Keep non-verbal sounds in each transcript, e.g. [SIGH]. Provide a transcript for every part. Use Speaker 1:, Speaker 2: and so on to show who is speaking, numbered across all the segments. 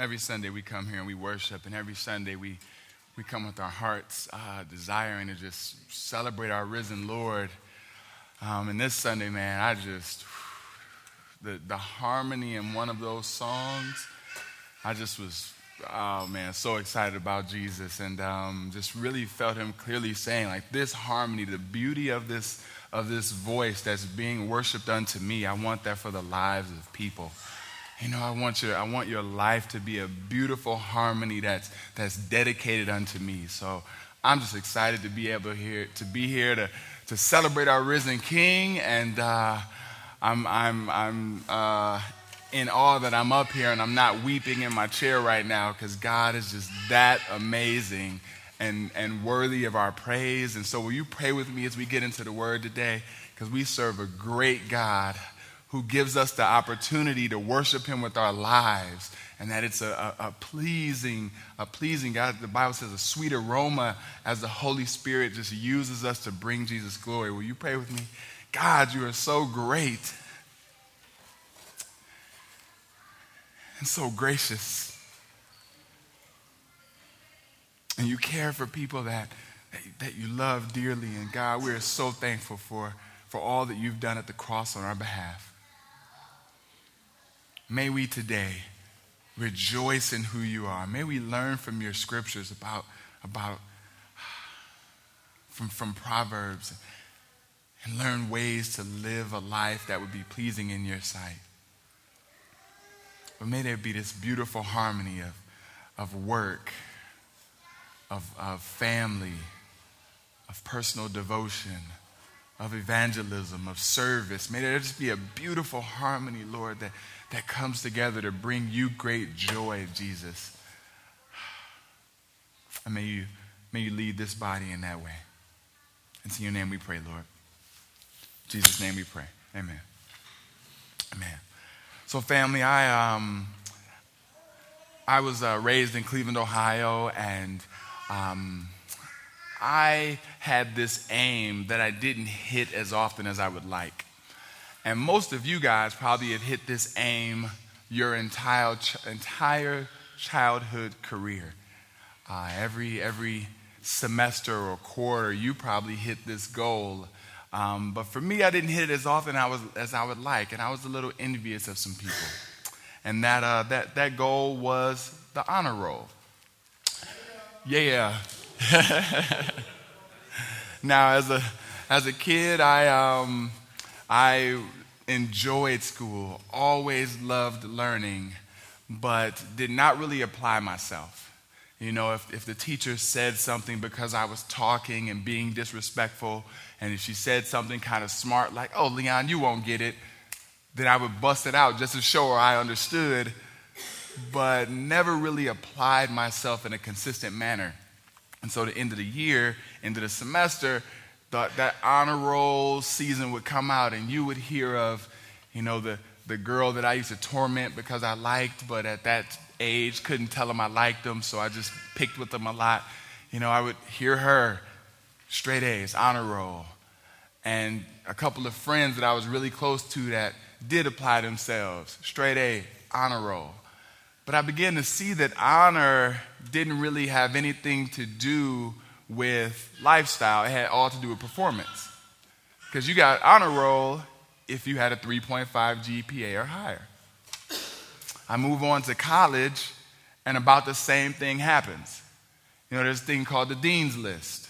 Speaker 1: every Sunday we come here and we worship, and every Sunday we, we come with our hearts uh, desiring to just celebrate our risen Lord. Um, and this Sunday, man, I just, the, the harmony in one of those songs, I just was, oh man, so excited about Jesus and um, just really felt him clearly saying, like, this harmony, the beauty of this, of this voice that's being worshiped unto me, I want that for the lives of people. You know, I want your, I want your life to be a beautiful harmony that's, that's dedicated unto me. So I'm just excited to be able here, to be here to, to celebrate our risen King. And uh, I'm, I'm, I'm uh, in awe that I'm up here and I'm not weeping in my chair right now because God is just that amazing and, and worthy of our praise. And so will you pray with me as we get into the word today? Because we serve a great God who gives us the opportunity to worship him with our lives and that it's a, a, a, pleasing a pleasing god. The bible says a sweet aroma as the holy spirit just uses us to bring jesus glory. Will you pray with me? God you are so great and so gracious. And you care for people that, that, that you love dearly. And god we are so thankful for for all that you've done at the cross on our behalf May we today rejoice in who you are. May we learn from your scriptures about, about from, from Proverbs and learn ways to live a life that would be pleasing in your sight. But may there be this beautiful harmony of, of work, of, of family, of personal devotion, of evangelism, of service. May there just be a beautiful harmony, Lord, that that comes together to bring you great joy, Jesus. And may you, may you lead this body in that way. It's in your name we pray, Lord. In Jesus' name we pray. Amen. Amen. So, family, I, um, I was uh, raised in Cleveland, Ohio, and um, I had this aim that I didn't hit as often as I would like. And most of you guys probably have hit this aim your entire, entire childhood career. Uh, every, every semester or quarter, you probably hit this goal. Um, but for me, I didn't hit it as often I was, as I would like, and I was a little envious of some people. And that, uh, that, that goal was the honor roll. Yeah. [LAUGHS] now, as a, as a kid, I, um, I enjoyed school, always loved learning, but did not really apply myself. You know, if, if the teacher said something because I was talking and being disrespectful, and if she said something kind of smart, like, oh, Leon, you won't get it, then I would bust it out just to show her I understood, but never really applied myself in a consistent manner. And so, the end of the year, end of the semester, the, that honor roll season would come out and you would hear of, you know, the, the girl that I used to torment because I liked, but at that age couldn't tell them I liked them, so I just picked with them a lot. You know, I would hear her, straight A's, honor roll. And a couple of friends that I was really close to that did apply themselves, straight A, honor roll. But I began to see that honor didn't really have anything to do with lifestyle, it had all to do with performance. Because you got honor roll if you had a 3.5 GPA or higher. I move on to college, and about the same thing happens. You know, there's a thing called the Dean's List.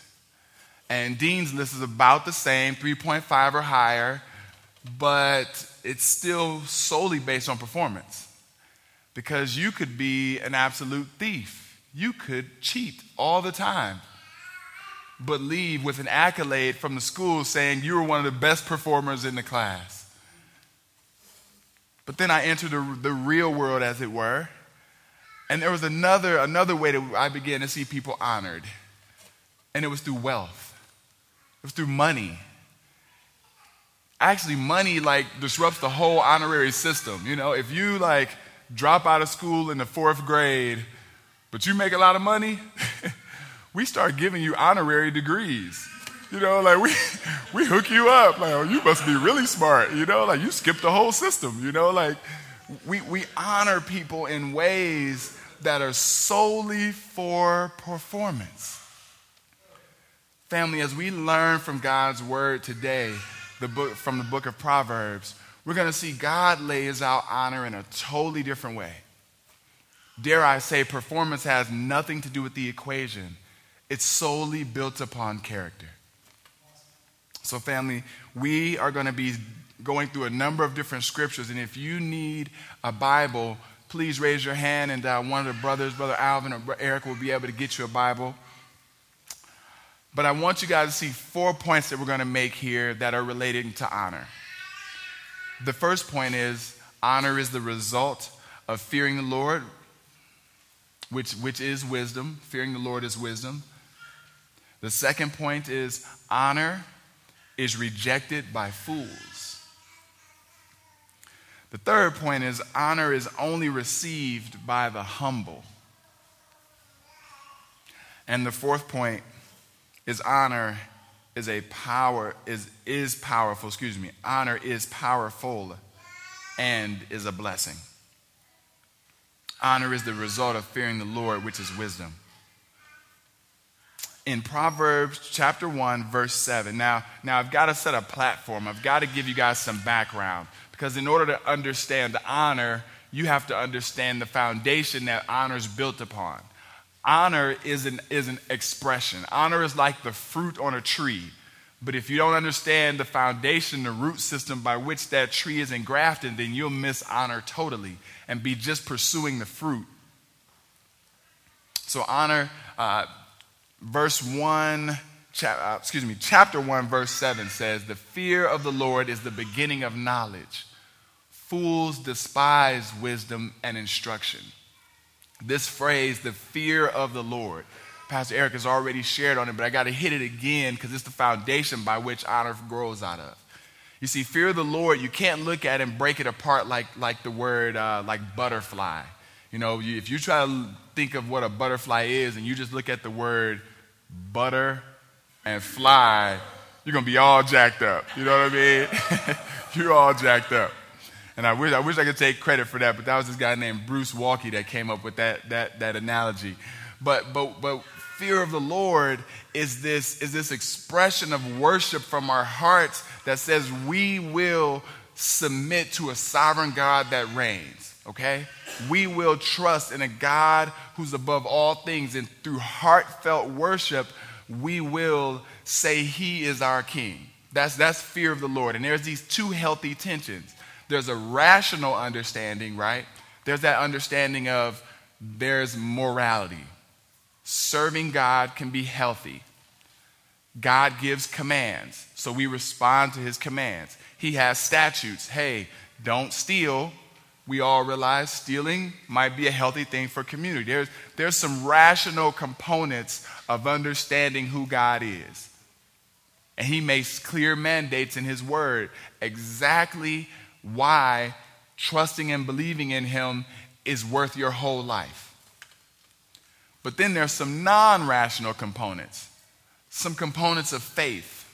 Speaker 1: And Dean's List is about the same, 3.5 or higher, but it's still solely based on performance. Because you could be an absolute thief. You could cheat all the time but leave with an accolade from the school saying you were one of the best performers in the class. But then I entered the, the real world, as it were, and there was another, another way that I began to see people honored, and it was through wealth, it was through money. Actually, money like disrupts the whole honorary system. You know, if you like drop out of school in the fourth grade, but you make a lot of money, [LAUGHS] we start giving you honorary degrees. You know, like we [LAUGHS] we hook you up. Like, oh, you must be really smart. You know, like you skipped the whole system. You know, like we, we honor people in ways that are solely for performance. Family, as we learn from God's word today, the book, from the book of Proverbs, we're going to see God lays out honor in a totally different way. Dare I say, performance has nothing to do with the equation, it's solely built upon character. So, family, we are going to be going through a number of different scriptures, and if you need a Bible, please raise your hand, and uh, one of the brothers, Brother Alvin or Eric, will be able to get you a Bible. But I want you guys to see four points that we're going to make here that are related to honor. The first point is honor is the result of fearing the Lord, which, which is wisdom. Fearing the Lord is wisdom. The second point is honor is rejected by fools. The third point is honor is only received by the humble. And the fourth point is honor is a power is is powerful, excuse me. Honor is powerful and is a blessing. Honor is the result of fearing the Lord, which is wisdom. In Proverbs chapter 1 verse 7. Now, now I've got to set a platform. I've got to give you guys some background because in order to understand honor, you have to understand the foundation that honor is built upon. Honor is an, is an expression. Honor is like the fruit on a tree. But if you don't understand the foundation, the root system by which that tree is engrafted, then you'll miss honor totally and be just pursuing the fruit. So, honor, uh, verse 1, cha- uh, excuse me, chapter 1, verse 7 says, The fear of the Lord is the beginning of knowledge. Fools despise wisdom and instruction. This phrase, the fear of the Lord, Pastor Eric has already shared on it, but I got to hit it again because it's the foundation by which honor grows out of. You see, fear of the Lord, you can't look at and break it apart like, like the word, uh, like butterfly. You know, if you try to think of what a butterfly is and you just look at the word butter and fly, you're going to be all jacked up. You know what I mean? [LAUGHS] you're all jacked up. And I wish, I wish I could take credit for that, but that was this guy named Bruce Waltke that came up with that, that, that analogy. But, but, but fear of the Lord is this, is this expression of worship from our hearts that says we will submit to a sovereign God that reigns, okay? We will trust in a God who's above all things, and through heartfelt worship, we will say He is our King. That's, that's fear of the Lord. And there's these two healthy tensions there's a rational understanding, right? There's that understanding of there's morality. Serving God can be healthy. God gives commands, so we respond to his commands. He has statutes. Hey, don't steal. We all realize stealing might be a healthy thing for community. There's, there's some rational components of understanding who God is. And he makes clear mandates in his word exactly why trusting and believing in Him is worth your whole life. But then there's some non rational components, some components of faith,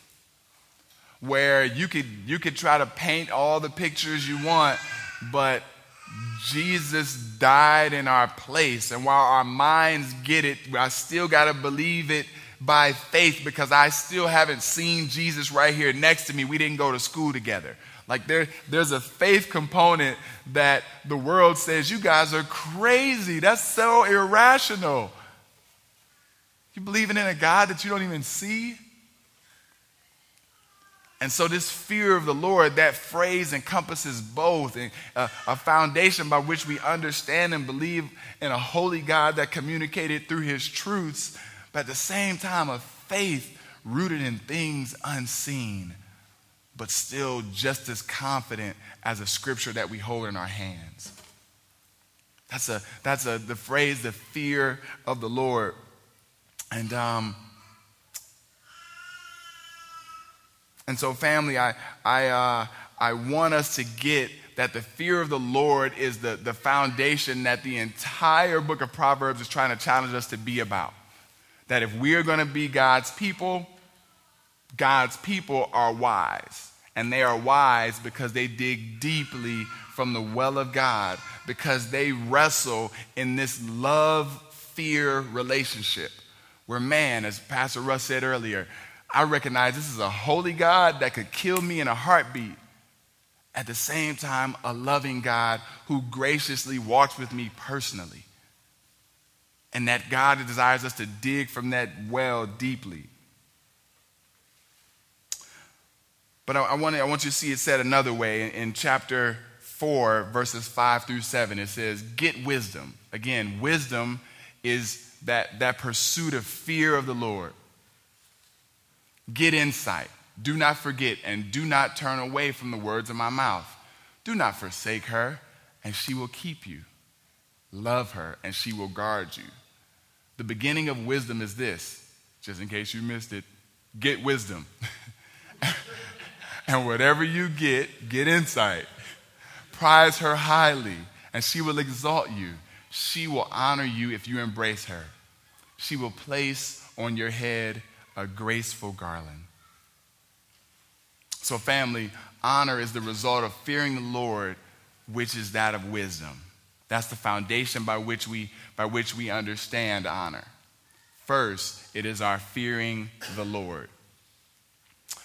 Speaker 1: where you could, you could try to paint all the pictures you want, but Jesus died in our place. And while our minds get it, I still got to believe it by faith because I still haven't seen Jesus right here next to me. We didn't go to school together. Like there, there's a faith component that the world says, you guys are crazy. That's so irrational. You believing in a God that you don't even see? And so, this fear of the Lord, that phrase encompasses both and a, a, foundation by which we understand and believe in a holy God that communicated through his truths, but at the same time, a faith rooted in things unseen but still just as confident as a scripture that we hold in our hands. That's a that's a the phrase, the fear of the Lord. And um, and so family, I I uh, I want us to get that the fear of the Lord is the, the foundation that the entire book of Proverbs is trying to challenge us to be about. That if we are going to be God's people, God's people are wise. and they are wise because they dig deeply from the well of God, because they wrestle in this love fear relationship where, man, as Pastor Russ said earlier, I recognize this is a holy God that could kill me in a heartbeat. At the same time, a loving God who graciously walks with me personally. And that God desires us to dig from that well deeply. But I, I, want, I want you to see it said another way. In, in chapter 4, verses 5 through 7, it says, Get wisdom. Again, wisdom is that, that pursuit of fear of the Lord. Get insight. Do not forget and do not turn away from the words of my mouth. Do not forsake her, and she will keep you. Love her, and she will guard you. The beginning of wisdom is this, just in case you missed it get wisdom. [LAUGHS] and whatever you get, get insight. Prize her highly, and she will exalt you. She will honor you if you embrace her. She will place on your head a graceful garland. So, family, honor is the result of fearing the Lord, which is that of wisdom. That's the foundation by which we, by which we understand honor. First, it is our fearing the Lord.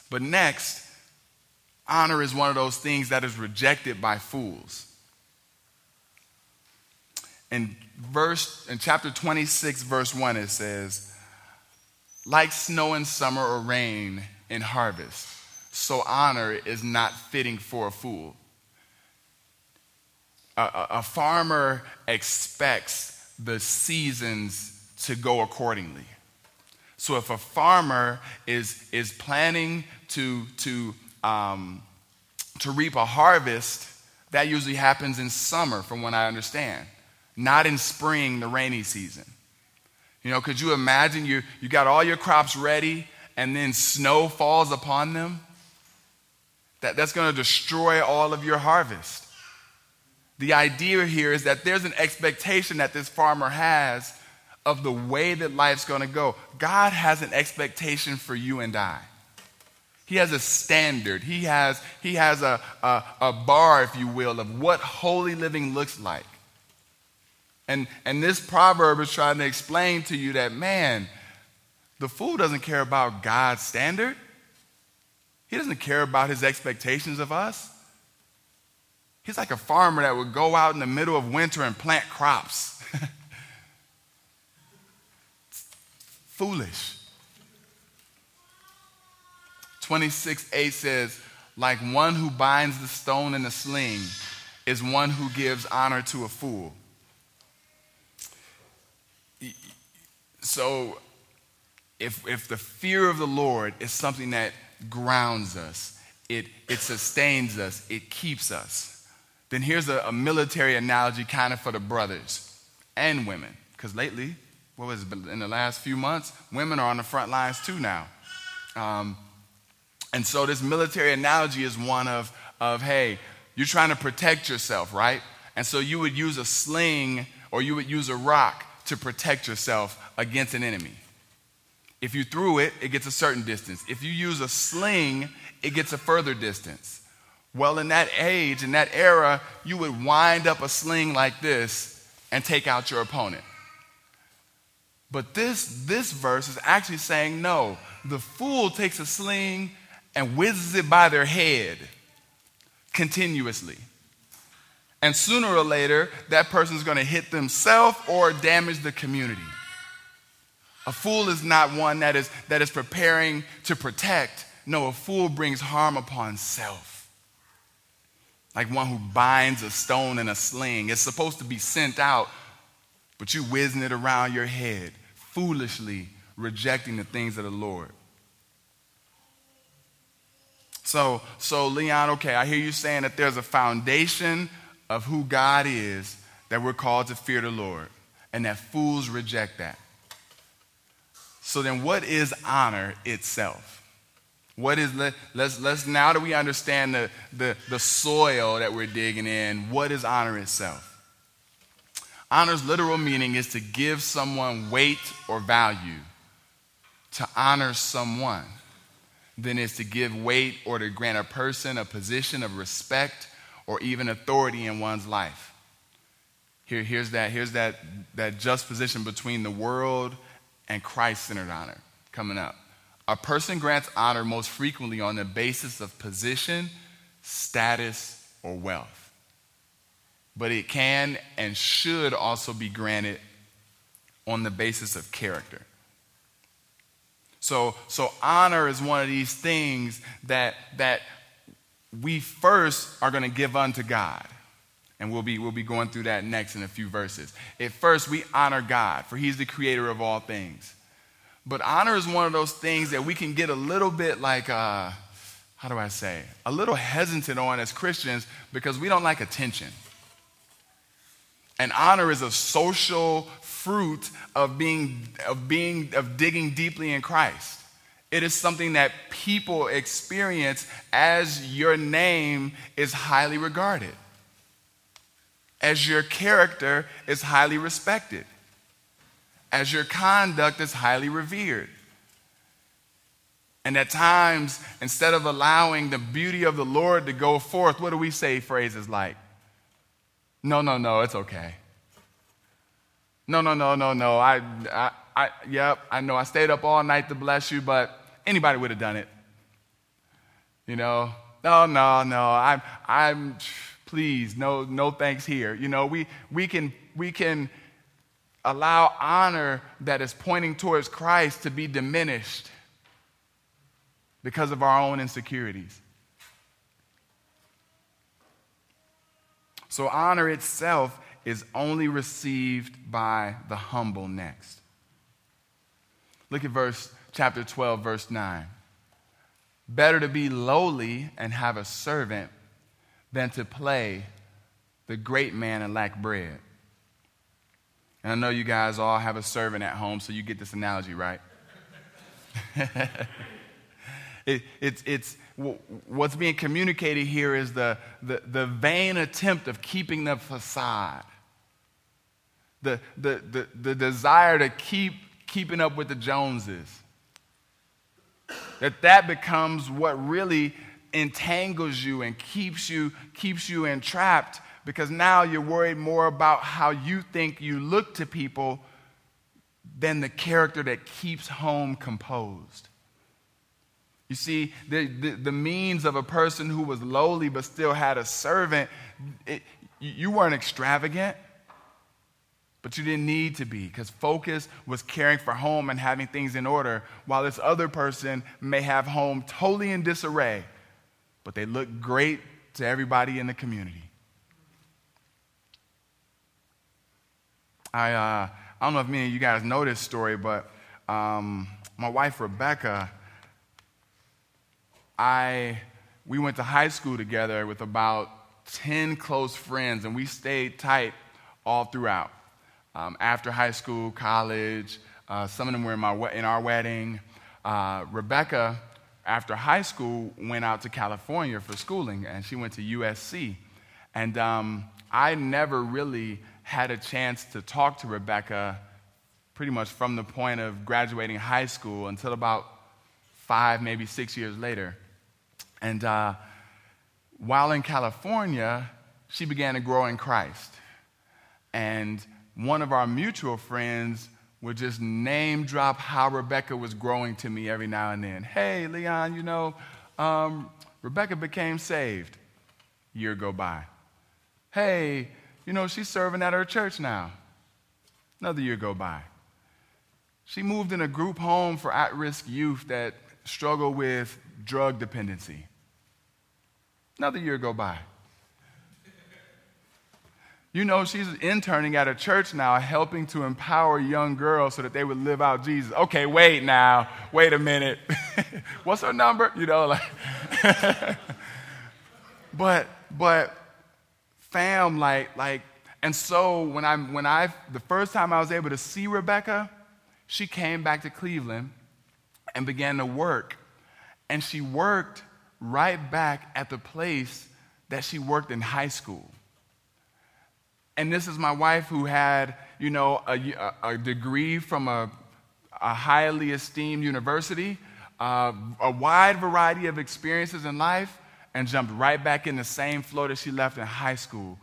Speaker 1: But next, honor is one of those things that is rejected by fools. In verse in chapter 26 verse 1 it says, like snow in summer or rain in harvest, so honor is not fitting for a fool. A, a, a farmer expects the seasons to go accordingly. So if a farmer is, is planning to, to, um, to reap a harvest, that usually happens in summer, from what I understand, not in spring, the rainy season. You know, could you imagine you, you got all your crops ready and then snow falls upon them? That, that's going to destroy all of your harvest. The idea here is that there's an expectation that this farmer has of the way that life's going to go. God has an expectation for you and I. He has a standard. He has, he has a, a, a bar, if you will, of what holy living looks like. And, and this proverb is trying to explain to you that, man, the fool doesn't care about God's standard. He doesn't care about his expectations of us. He's like a farmer that would go out in the middle of winter and plant crops. [LAUGHS] Foolish. 26 8 says, like one who binds the stone in a sling is one who gives honor to a fool. So, if, if the fear of the Lord is something that grounds us, it, it sustains us, it keeps us, then here's a, a military analogy kind of for the brothers and women. Because lately, what was it, in the last few months, women are on the front lines too now. Um, and so this military analogy is one of, of, hey, you're trying to protect yourself, right? And so you would use a sling or you would use a rock to protect yourself against an enemy. If you threw it, it gets a certain distance. If you use a sling, it gets a further distance. Well, in that age, in that era, you would wind up a sling like this and take out your opponent. But this, this verse is actually saying no. The fool takes a sling and whizzes it by their head continuously. And sooner or later, that person is going to hit themselves or damage the community. A fool is not one that is, that is preparing to protect. No, a fool brings harm upon self. Like one who binds a stone in a sling. It's supposed to be sent out, but you whizzing it around your head, foolishly rejecting the things of the Lord. So, so Leon, okay, I hear you saying that there's a foundation of who God is that we're called to fear the Lord, and that fools reject that. So then, what is honor itself? What is let, let's let's now that we understand the, the the soil that we're digging in, what is honor itself? Honor's literal meaning is to give someone weight or value, to honor someone. then is to give weight or to grant a person a position of respect or even authority in one's life. Here, here's that, here's that, that just position between the world and Christ centered honor coming up. A person grants honor most frequently on the basis of position, status, or wealth. But it can and should also be granted on the basis of character. So, so honor is one of these things that, that we first are going to give unto God. And we'll be, we'll be going through that next in a few verses. At first, we honor God, for He's the creator of all things. But honor is one of those things that we can get a little bit like, uh, how do I say, a little hesitant on as Christians because we don't like attention. And honor is a social fruit of being, of being, of digging deeply in Christ. It is something that people experience as your name is highly regarded, as your character is highly respected, as your conduct is highly revered. And at times, instead of allowing the beauty of the Lord to go forth, what do we say phrases like? No, no, no, it's okay. No, no, no, no, no. I, I, I, yep, I know I stayed up all night to bless you, but anybody would have done it. You know, no, no, no. I'm, I'm, please, no, no thanks here. You know, we, we can, we can allow honor that is pointing towards Christ to be diminished because of our own insecurities. So, honor itself is only received by the humble next. Look at verse chapter 12 verse 9. Better to be lowly and have a servant than to play the great man and lack bread. And I know you guys all have a servant at home, so you get this analogy, right? [LAUGHS] it, it's, it's, what's being communicated here is the, the, the vain attempt of keeping the facade the, the, the, the desire to keep keeping up with the Joneses. That that becomes what really entangles you and keeps you, keeps you entrapped because now you're worried more about how you think you look to people than the character that keeps home composed. You see, the, the, the, means of a person who was lowly but still had a servant, it, you weren't extravagant. But you didn't need to be because focus was caring for home and having things in order, while this other person may have home totally in disarray, but they look great to everybody in the community. I, uh, I don't know if many of you guys know this story, but um, my wife Rebecca, I, we went to high school together with about 10 close friends, and we stayed tight all throughout um, after high school, college. Uh, some of them were in, my, in our wedding. Uh, Rebecca, after high school, went out to California for schooling, and she went to USC. And um, I never really had a chance to talk to Rebecca pretty much from the point of graduating high school until about five, maybe six years later. And uh, while in California, she began to grow in Christ. And one of our mutual friends would just name drop how Rebecca was growing to me every now and then. Hey, Leon, you know, um, Rebecca became saved. Year go by. Hey, you know, she's serving at her church now. Another year go by. She moved in a group home for at risk youth that struggle with drug dependency. Another year go by. You know, she's interning at a church now, helping to empower young girls so that they would live out Jesus. Okay, wait now. Wait a minute. [LAUGHS] What's her number? You know, like. [LAUGHS] but, but, fam, like, like, and so when I, when I, the first time I was able to see Rebecca, she came back to Cleveland and began to work. And she worked right back at the place that she worked in high school. And this is my wife who had, you know, a, a degree from a, a highly esteemed university, uh, a wide variety of experiences in life and jumped right back in the same flow that she left in high school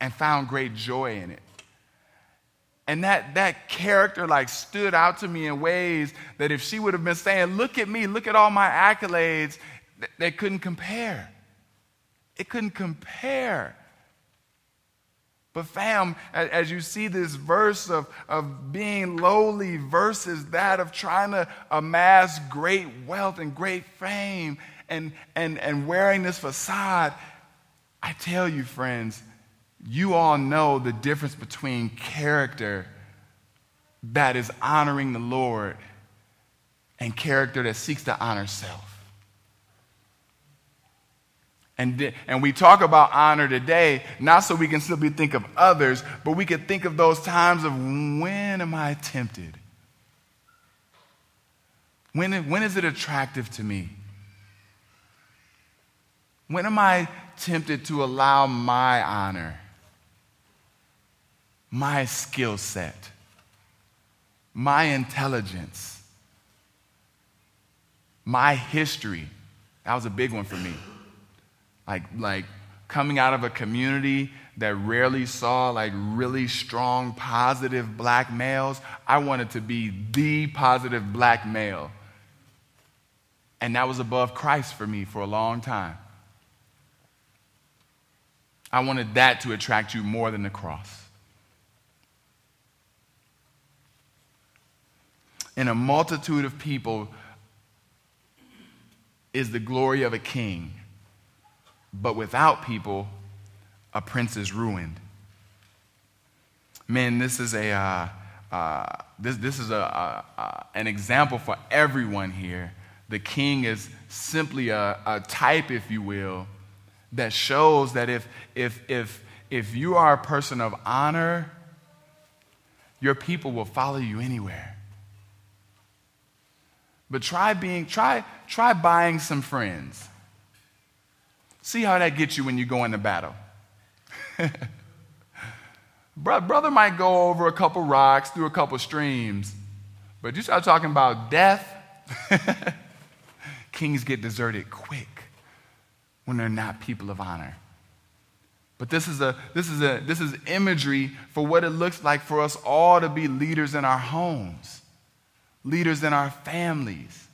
Speaker 1: and found great joy in it. And that, that character like stood out to me in ways that if she would have been saying, look at me, look at all my accolades, they couldn't compare. It couldn't compare. But, fam, as you see this verse of, of being lowly versus that of trying to amass great wealth and great fame and, and, and wearing this facade, I tell you, friends, you all know the difference between character that is honoring the Lord and character that seeks to honor self. And, and we talk about honor today, not so we can simply think of others, but we can think of those times of when am I tempted? When, when is it attractive to me? When am I tempted to allow my honor, my skill set, my intelligence, my history? That was a big one for me like, like coming out of a community that rarely saw like really strong positive black males. I wanted to be the positive black male. And that was above christ for me for a long time. I wanted that to attract you more than the cross. In a multitude of people is the glory of a king but without people, a prince is ruined. Man, this is a uh, uh, this, this is a, a, an example for everyone here. The king is simply a, a type, if you will, that shows that if, if, if, if you are a person of honor, your people will follow you anywhere. But try being, try, try buying some friends. See how that gets you when you go into battle. [LAUGHS] Brother might go over a couple rocks, through a couple streams, but you start talking about death, [LAUGHS] kings get deserted quick when they're not people of honor. But this is, a, this, is a, this is imagery for what it looks like for us all to be leaders in our homes, leaders in our families.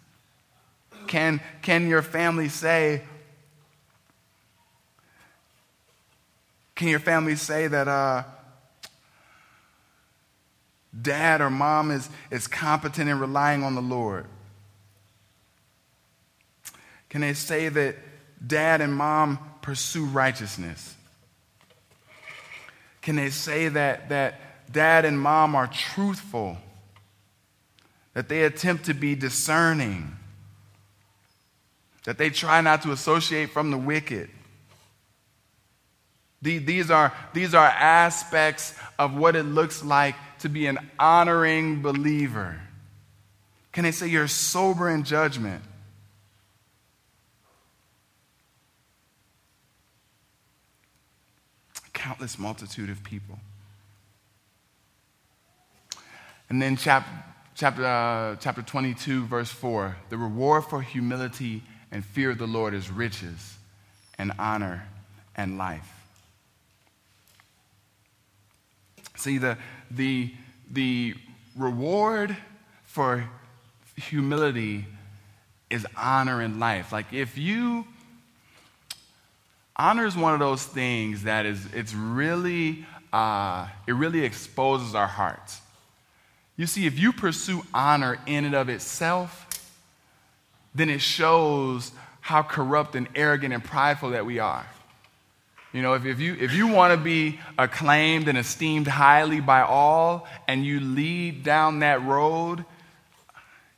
Speaker 1: Can, can your family say, Can your family say that uh, dad or mom is, is competent in relying on the Lord? Can they say that dad and mom pursue righteousness? Can they say that, that dad and mom are truthful? That they attempt to be discerning? That they try not to associate from the wicked? These are, these are aspects of what it looks like to be an honoring believer. Can they say you're sober in judgment? Countless multitude of people. And then chapter, chapter, uh, chapter 22, verse 4 the reward for humility and fear of the Lord is riches and honor and life. See, the, the, the reward for humility is honor in life. Like if you honor is one of those things that is it's really uh, it really exposes our hearts. You see, if you pursue honor in and of itself, then it shows how corrupt and arrogant and prideful that we are. You know, if, if you, if you want to be acclaimed and esteemed highly by all and you lead down that road,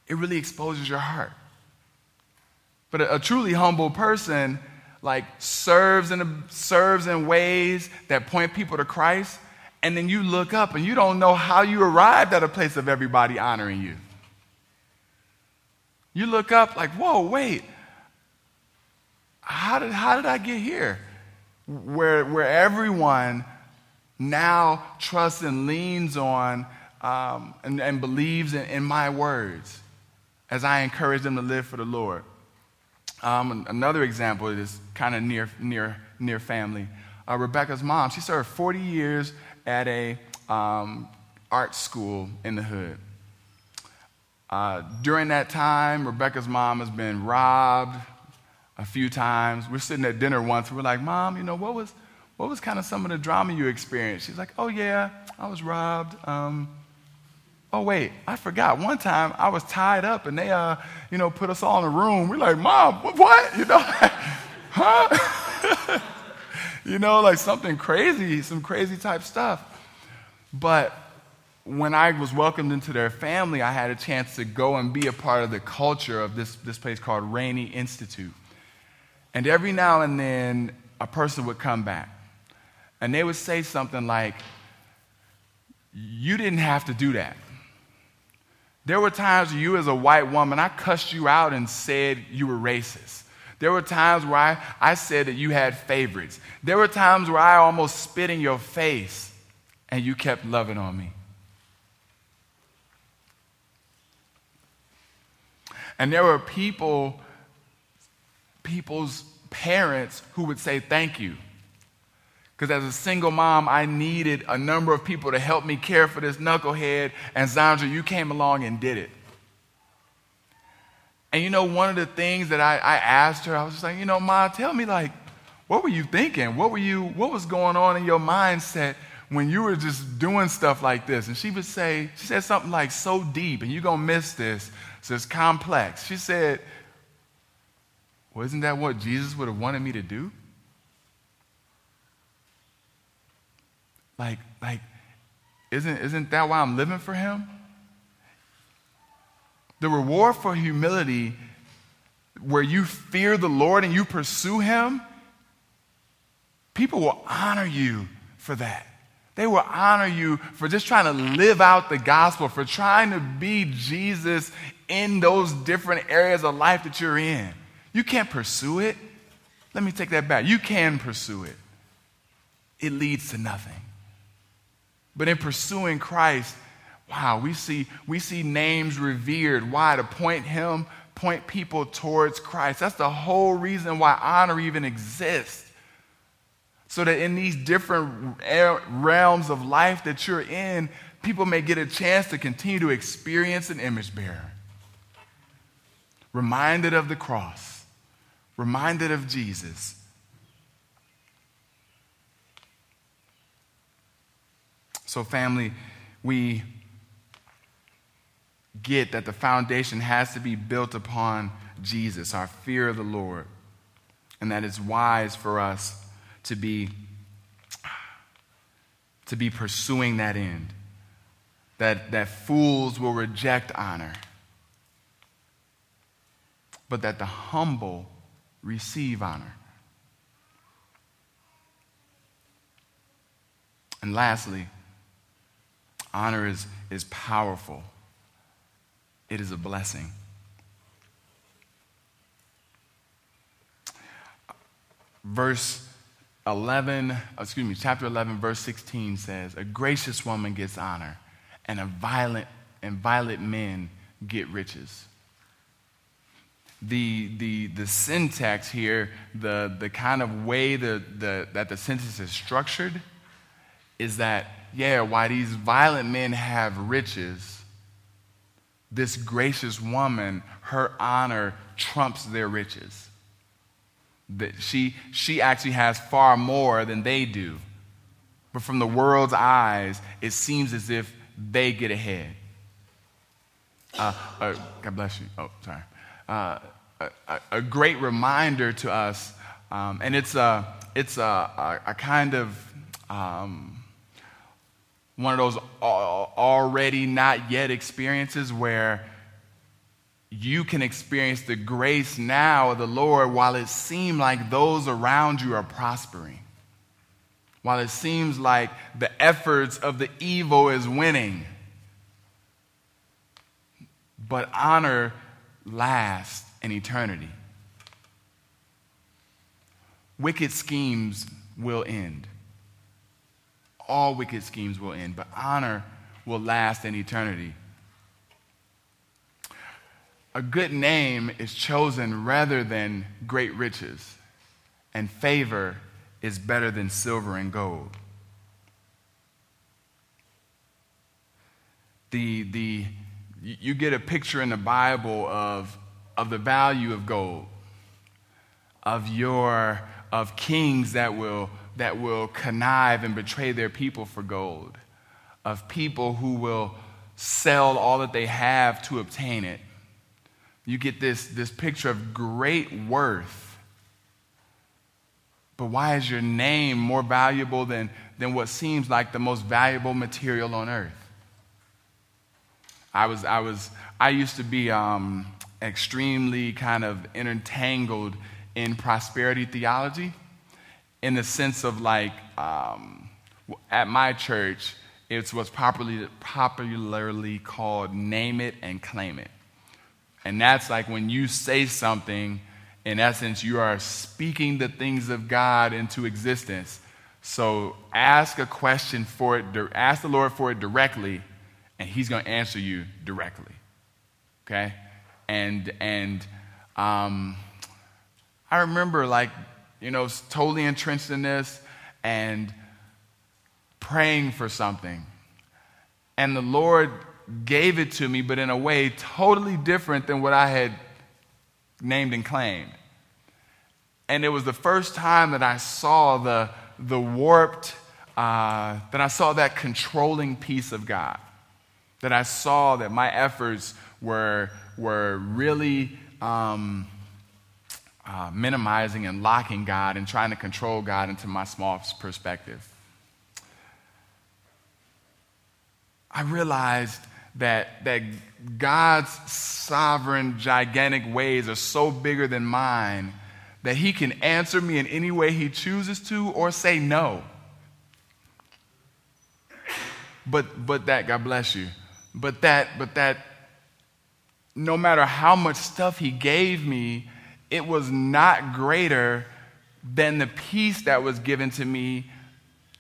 Speaker 1: it really exposes your heart. But a, a truly humble person, like, serves in, serves in ways that point people to Christ, and then you look up and you don't know how you arrived at a place of everybody honoring you. You look up like, whoa, wait, how did, how did I get here? Where, where everyone now trusts and leans on um, and, and, believes in, in, my words. as I encourage them to live for the Lord. Um, another example is kind of near, near, near family. Uh, Rebecca's mom, she served 40 years at a um, art school in the hood. Uh, during that time, Rebecca's mom has been robbed a few times. We're sitting at dinner once. We're like, Mom, you know, what was, what was kind of some of the drama you experienced? She's like, Oh, yeah, I was robbed. Um, oh, wait, I forgot. One time I was tied up and they, uh, you know, put us all in a room. We're like, Mom, what? [LAUGHS] You know, huh? [LAUGHS] you know, like something crazy, some crazy type stuff. But when I was welcomed into their family, I had a chance to go and be a part of the culture of this, this place called Rainey Institute. And every now and then, a person would come back and they would say something like, You didn't have to do that. There were times you, as a white woman, I cussed you out and said you were racist. There were times where I, I said that you had favorites. There were times where I almost spit in your face and you kept loving on me. And there were people, people's parents who would say thank you. Because as a single mom, I needed a number of people to help me care for this knucklehead. And Zandra, you came along and did it. And you know, one of the things that I, I asked her, I was just like, you know, Ma, tell me, like, what were you thinking? What were you, what was going on in your mindset when you were just doing stuff like this? And she would say, she said something like so deep, and you're gonna miss this. So it's complex. She said, Well, isn't that what Jesus would have wanted me to do? Like, like, isn't, isn't that why I'm living for him? The reward for humility, where you fear the Lord and you pursue him, people will honor you for that. They will honor you for just trying to live out the gospel, for trying to be Jesus in those different areas of life that you're in. You can't pursue it. Let me take that back. You can pursue it, it leads to nothing. But in pursuing Christ, wow, we see, we see names revered. Why? To point him, point people towards Christ. That's the whole reason why honor even exists. So that in these different realms of life that you're in, people may get a chance to continue to experience an image bearer. Reminded of the cross, reminded of Jesus So, family, we get that the foundation has to be built upon Jesus, our fear of the Lord, and that it's wise for us to be to be pursuing that end. That, that fools will reject honor, but that the humble receive honor. And lastly, Honor is, is powerful, it is a blessing. Verse 11, excuse me, chapter 11, verse 16 says, A gracious woman gets honor, and a violent and violent men get riches. The, the, the syntax here, the, the kind of way the, the, that the sentence is structured, is that yeah, why these violent men have riches, this gracious woman, her honor trumps their riches. That she, she actually has far more than they do. But from the world's eyes, it seems as if they get ahead. Uh, uh, God bless you. Oh, sorry. Uh, a, a, great reminder to us, um, and it's a, it's a, a, a kind of um, one of those already not yet experiences where you can experience the grace now of the Lord while it seems like those around you are prospering. While it seems like the efforts of the evil is winning. But honor lasts in eternity. Wicked schemes will end all wicked schemes will end, but honor will last in eternity. a good name is chosen rather than great riches, and favor is better than silver and gold. The, the, you get a picture in the Bible of, of the value of gold, of your of kings that will that will connive and betray their people for gold, of people who will sell all that they have to obtain it. You get this, this picture of great worth. But why is your name more valuable than, than what seems like the most valuable material on earth? I was, I was, I used to be um, extremely kind of entangled in prosperity theology in the sense of like um, at my church, it's what's popularly, popularly called name it and claim it. And that's like when you say something, in essence, you are speaking the things of God into existence. So ask a question for it, ask the Lord for it directly, and He's going to answer you directly. Okay? And, and, um, I remember, like, you know, totally entrenched in this and praying for something. And the Lord gave it to me, but in a way totally different than what I had named and claimed. And it was the first time that I saw the, the warped, uh, that I saw that controlling piece of God. That I saw that my efforts were, were really um, uh, minimizing and locking God and trying to control God into my small perspective. I realized that, that God's sovereign, gigantic ways are so bigger than mine that He can answer me in any way He chooses to or say no. But, but that, God bless you, but that, but that no matter how much stuff He gave me, it was not greater than the peace that was given to me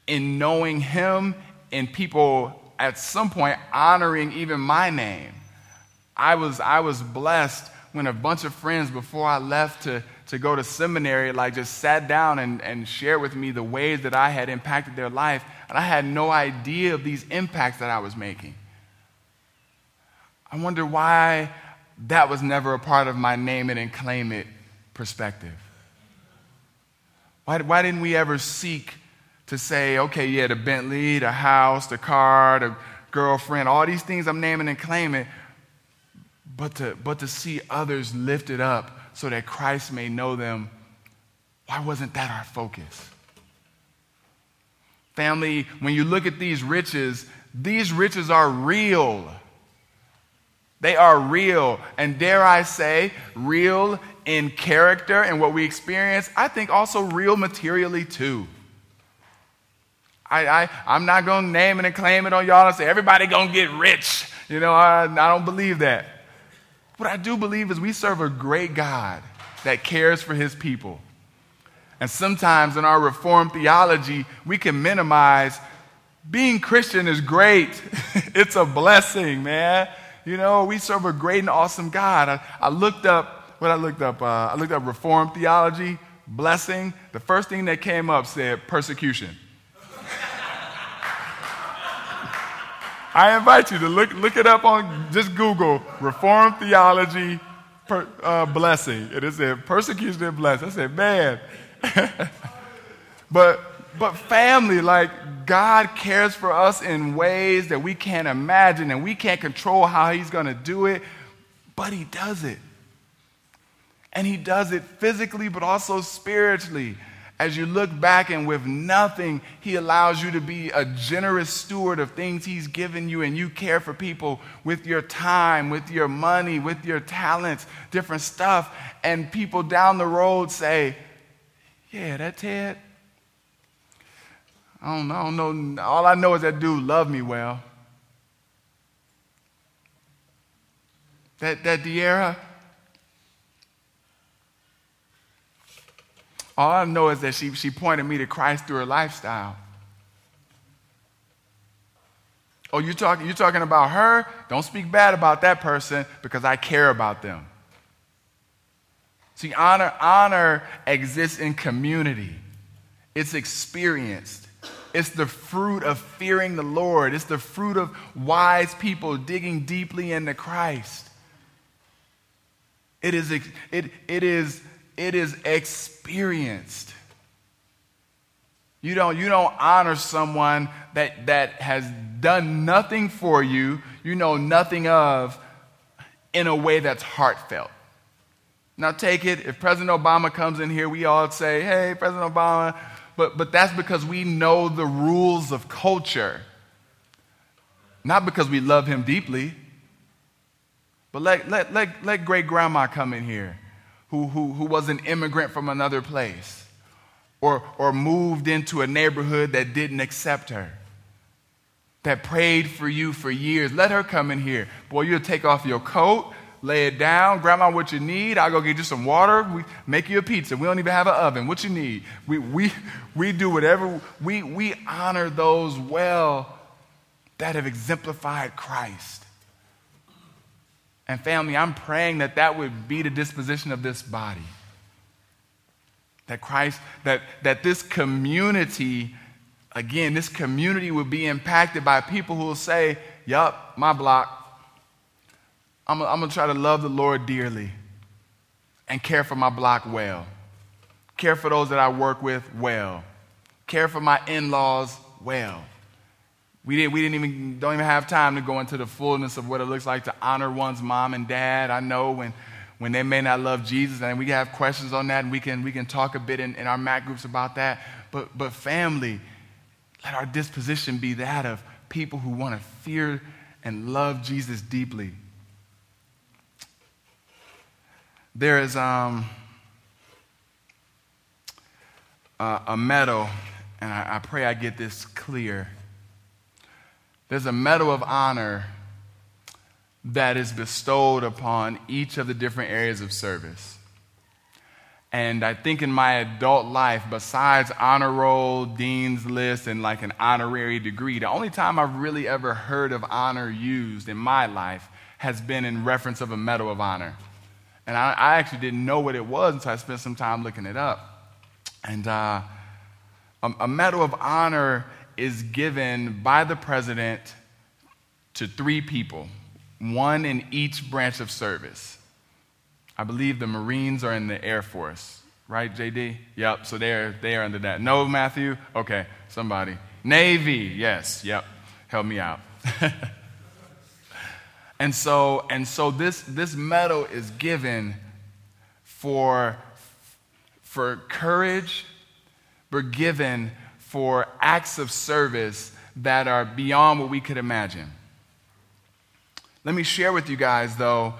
Speaker 1: in knowing him and people at some point honoring even my name. I was, I was blessed when a bunch of friends before I left to, to go to seminary, like just sat down and, and shared with me the ways that I had impacted their life. And I had no idea of these impacts that I was making. I wonder why that was never a part of my name it and claim it perspective? Why, why didn't we ever seek to say, okay, yeah, the Bentley, the house, the car, the girlfriend, all these things I'm naming and claiming, but to, but to see others lifted up so that Christ may know them? Why wasn't that our focus? Family, when you look at these riches, these riches are real. They are real. And dare I say, real in character and what we experience, I think also real materially too. I, I, I'm not going to name it and claim it on y'all and say everybody going to get rich. You know, I, I don't believe that. What I do believe is we serve a great God that cares for his people. And sometimes in our Reformed theology, we can minimize being Christian is great. [LAUGHS] it's a blessing, man. You know, we serve a great and awesome God. I, I looked up what I looked up, uh, I looked up Reformed theology, blessing. The first thing that came up said persecution. [LAUGHS] I invite you to look, look it up on just Google Reformed theology per, uh, blessing. It is said persecution and blessing. I said, man. [LAUGHS] but but family, like God cares for us in ways that we can't imagine and we can't control how He's gonna do it, but He does it. And he does it physically, but also spiritually. As you look back and with nothing, he allows you to be a generous steward of things he's given you, and you care for people with your time, with your money, with your talents, different stuff. And people down the road say, Yeah, that Ted. I don't. I don't know. All I know is that dude loved me well. That, that Diera, All I know is that she, she pointed me to Christ through her lifestyle. Oh, you're talking, you're talking about her? Don't speak bad about that person because I care about them. See, honor, honor exists in community. It's experienced. It's the fruit of fearing the Lord. It's the fruit of wise people digging deeply into Christ. It is, it, it is, it is experienced. You don't, you don't honor someone that, that has done nothing for you, you know nothing of, in a way that's heartfelt. Now, take it, if President Obama comes in here, we all say, hey, President Obama, but, but that's because we know the rules of culture, not because we love him deeply. But let, let, let, let great grandma come in here who, who, who was an immigrant from another place or, or moved into a neighborhood that didn't accept her, that prayed for you for years. Let her come in here. Boy, you'll take off your coat, lay it down. Grandma, what you need? I'll go get you some water. We make you a pizza. We don't even have an oven. What you need? We, we, [LAUGHS] we do whatever. We, we honor those well that have exemplified Christ. And family, I'm praying that that would be the disposition of this body. That Christ, that, that this community, again, this community would be impacted by people who will say, Yup, my block. I'm, going to try to love the Lord dearly and care for my block well. Care for those that I work with well. Care for my in laws well. We didn't, we didn't even, don't even have time to go into the fullness of what it looks like to honor one's mom and dad. I know when when they may not love Jesus, and we have questions on that, and we can, we can talk a bit in, in our MAC groups about that. But, but family, let our disposition be that of people who want to fear and love Jesus deeply. There is um, a, a medal, and I, I pray I get this clear. There's a medal of honor that is bestowed upon each of the different areas of service. And I think in my adult life, besides honor roll, dean's list, and like an honorary degree, the only time I've really ever heard of honor used in my life has been in reference of a medal of honor. And I, I actually didn't know what it was until I spent some time looking it up. And uh, a, a medal of honor is given by the president to three people one in each branch of service. I believe the Marines are in the Air Force, right, JD? Yep, so they're, they are under that. No, Matthew? Okay, somebody. Navy, yes, yep, help me out. [LAUGHS] and so, and so this, this medal is given for, for courage, but given for acts of service that are beyond what we could imagine. Let me share with you guys, though,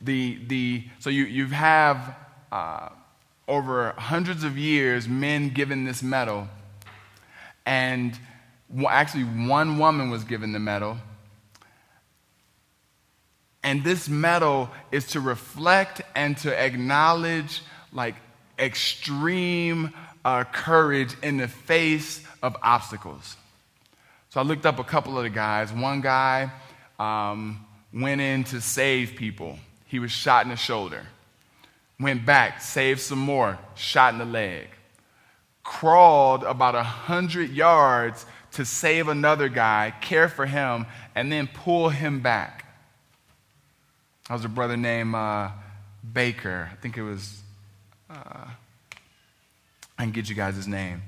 Speaker 1: the, the so you, you have uh, over hundreds of years men given this medal, and actually one woman was given the medal. And this medal is to reflect and to acknowledge like extreme uh, courage in the face of obstacles. So I looked up a couple of the guys. One guy, um, went in to save people. He was shot in the shoulder. Went back, saved some more, shot in the leg. Crawled about a hundred yards to save another guy, care for him, and then pull him back. That was a brother named uh, Baker. I think it was, uh, I can get you guys his name.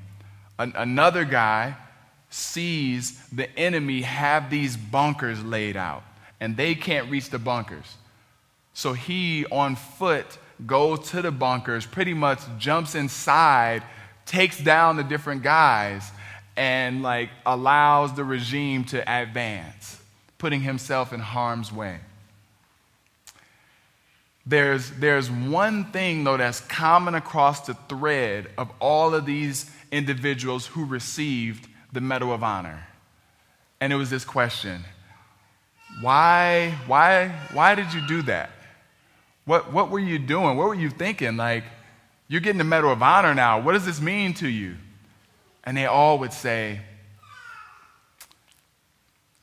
Speaker 1: An- another guy sees the enemy have these bunkers laid out and they can't reach the bunkers. So he, on foot, goes to the bunkers, pretty much jumps inside, takes down the different guys, and like allows the regime to advance, putting himself in harm's way. There's, there's one thing, though, that's common across the thread of all of these individuals who received the Medal of Honor. And it was this question why, why, why did you do that? What, what were you doing? What were you thinking? Like, you're getting the Medal of Honor now. What does this mean to you? And they all would say,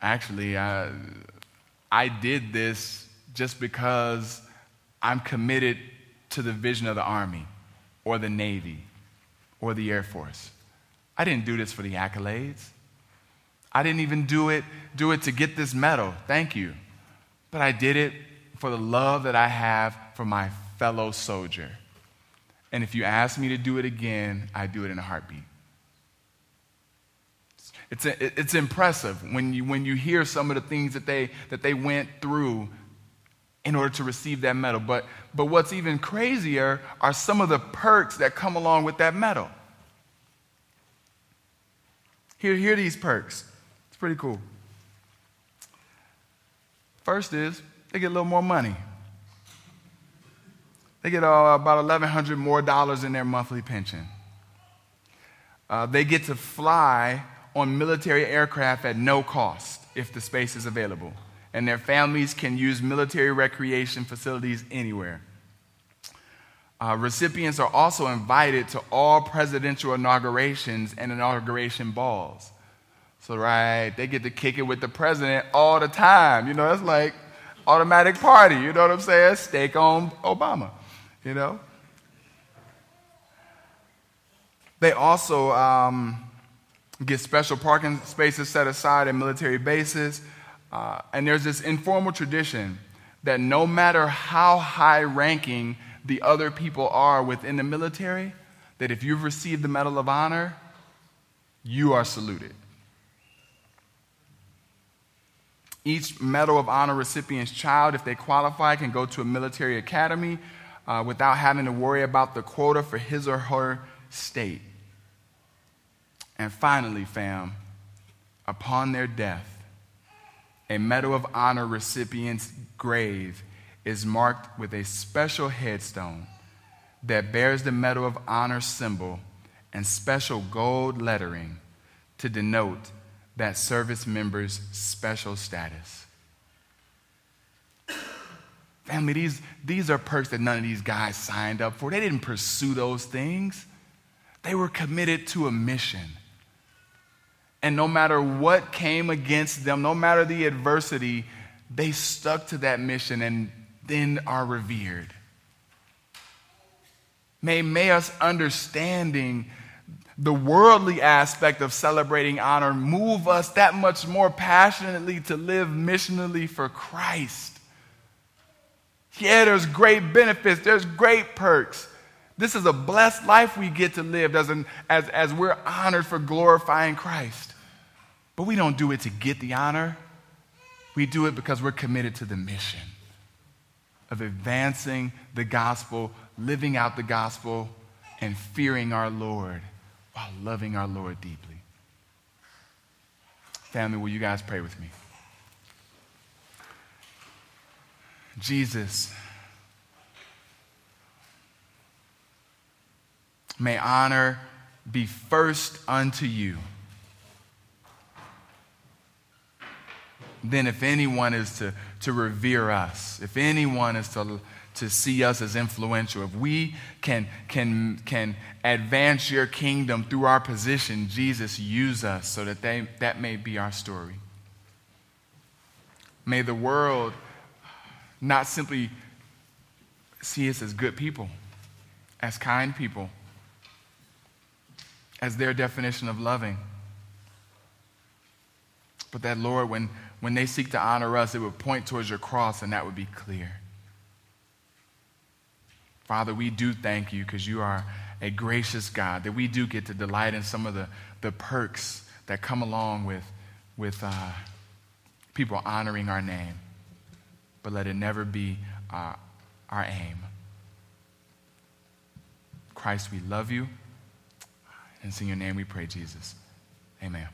Speaker 1: Actually, I, I did this just because I'm committed to the vision of the Army or the Navy or the Air Force. I didn't do this for the accolades. I didn't even do it, do it to get this medal. Thank you. But I did it for the love that I have for my fellow soldier. And if you ask me to do it again, I do it in a heartbeat. It's, a, it's impressive when you, when you hear some of the things that they, that they went through in order to receive that medal. But, but what's even crazier are some of the perks that come along with that medal. Here, here are these perks. It's pretty cool. First is they get a little more money. They get uh, about 1,100 more dollars in their monthly pension. Uh, they get to fly on military aircraft at no cost if the space is available. And their families can use military recreation facilities anywhere. Uh, recipients are also invited to all presidential inaugurations and inauguration balls. So, right, they get to kick it with the president all the time. You know, that's like automatic party. You know what I'm saying? Stake on Obama, you know? They also um, get special parking spaces set aside at military bases. Uh, and there's this informal tradition that no matter how high ranking the other people are within the military, that if you've received the Medal of Honor, you are saluted. Each Medal of Honor recipient's child, if they qualify, can go to a military academy uh, without having to worry about the quota for his or her state. And finally, fam, upon their death, a Medal of Honor recipient's grave is marked with a special headstone that bears the Medal of Honor symbol and special gold lettering to denote that service member's special status. Family, these, these are perks that none of these guys signed up for. They didn't pursue those things, they were committed to a mission. And no matter what came against them, no matter the adversity, they stuck to that mission and then are revered. May, may us understanding the worldly aspect of celebrating honor move us that much more passionately to live missionally for Christ. Yeah, there's great benefits, there's great perks. This is a blessed life we get to live as, an, as, as we're honored for glorifying Christ. But we don't do it to get the honor, we do it because we're committed to the mission of advancing the gospel, living out the gospel, and fearing our Lord while loving our Lord deeply. Family, will you guys pray with me? Jesus, may honor be first unto you. Then, if anyone is to, to revere us, if anyone is to, to see us as influential, if we can, can, can advance your kingdom through our position, Jesus, use us so that they, that may be our story. May the world not simply see us as good people, as kind people, as their definition of loving. But that, Lord, when, when they seek to honor us, it would point towards your cross and that would be clear. Father, we do thank you because you are a gracious God, that we do get to delight in some of the, the perks that come along with, with uh, people honoring our name. But let it never be uh, our aim. Christ, we love you. And it's in your name we pray, Jesus. Amen.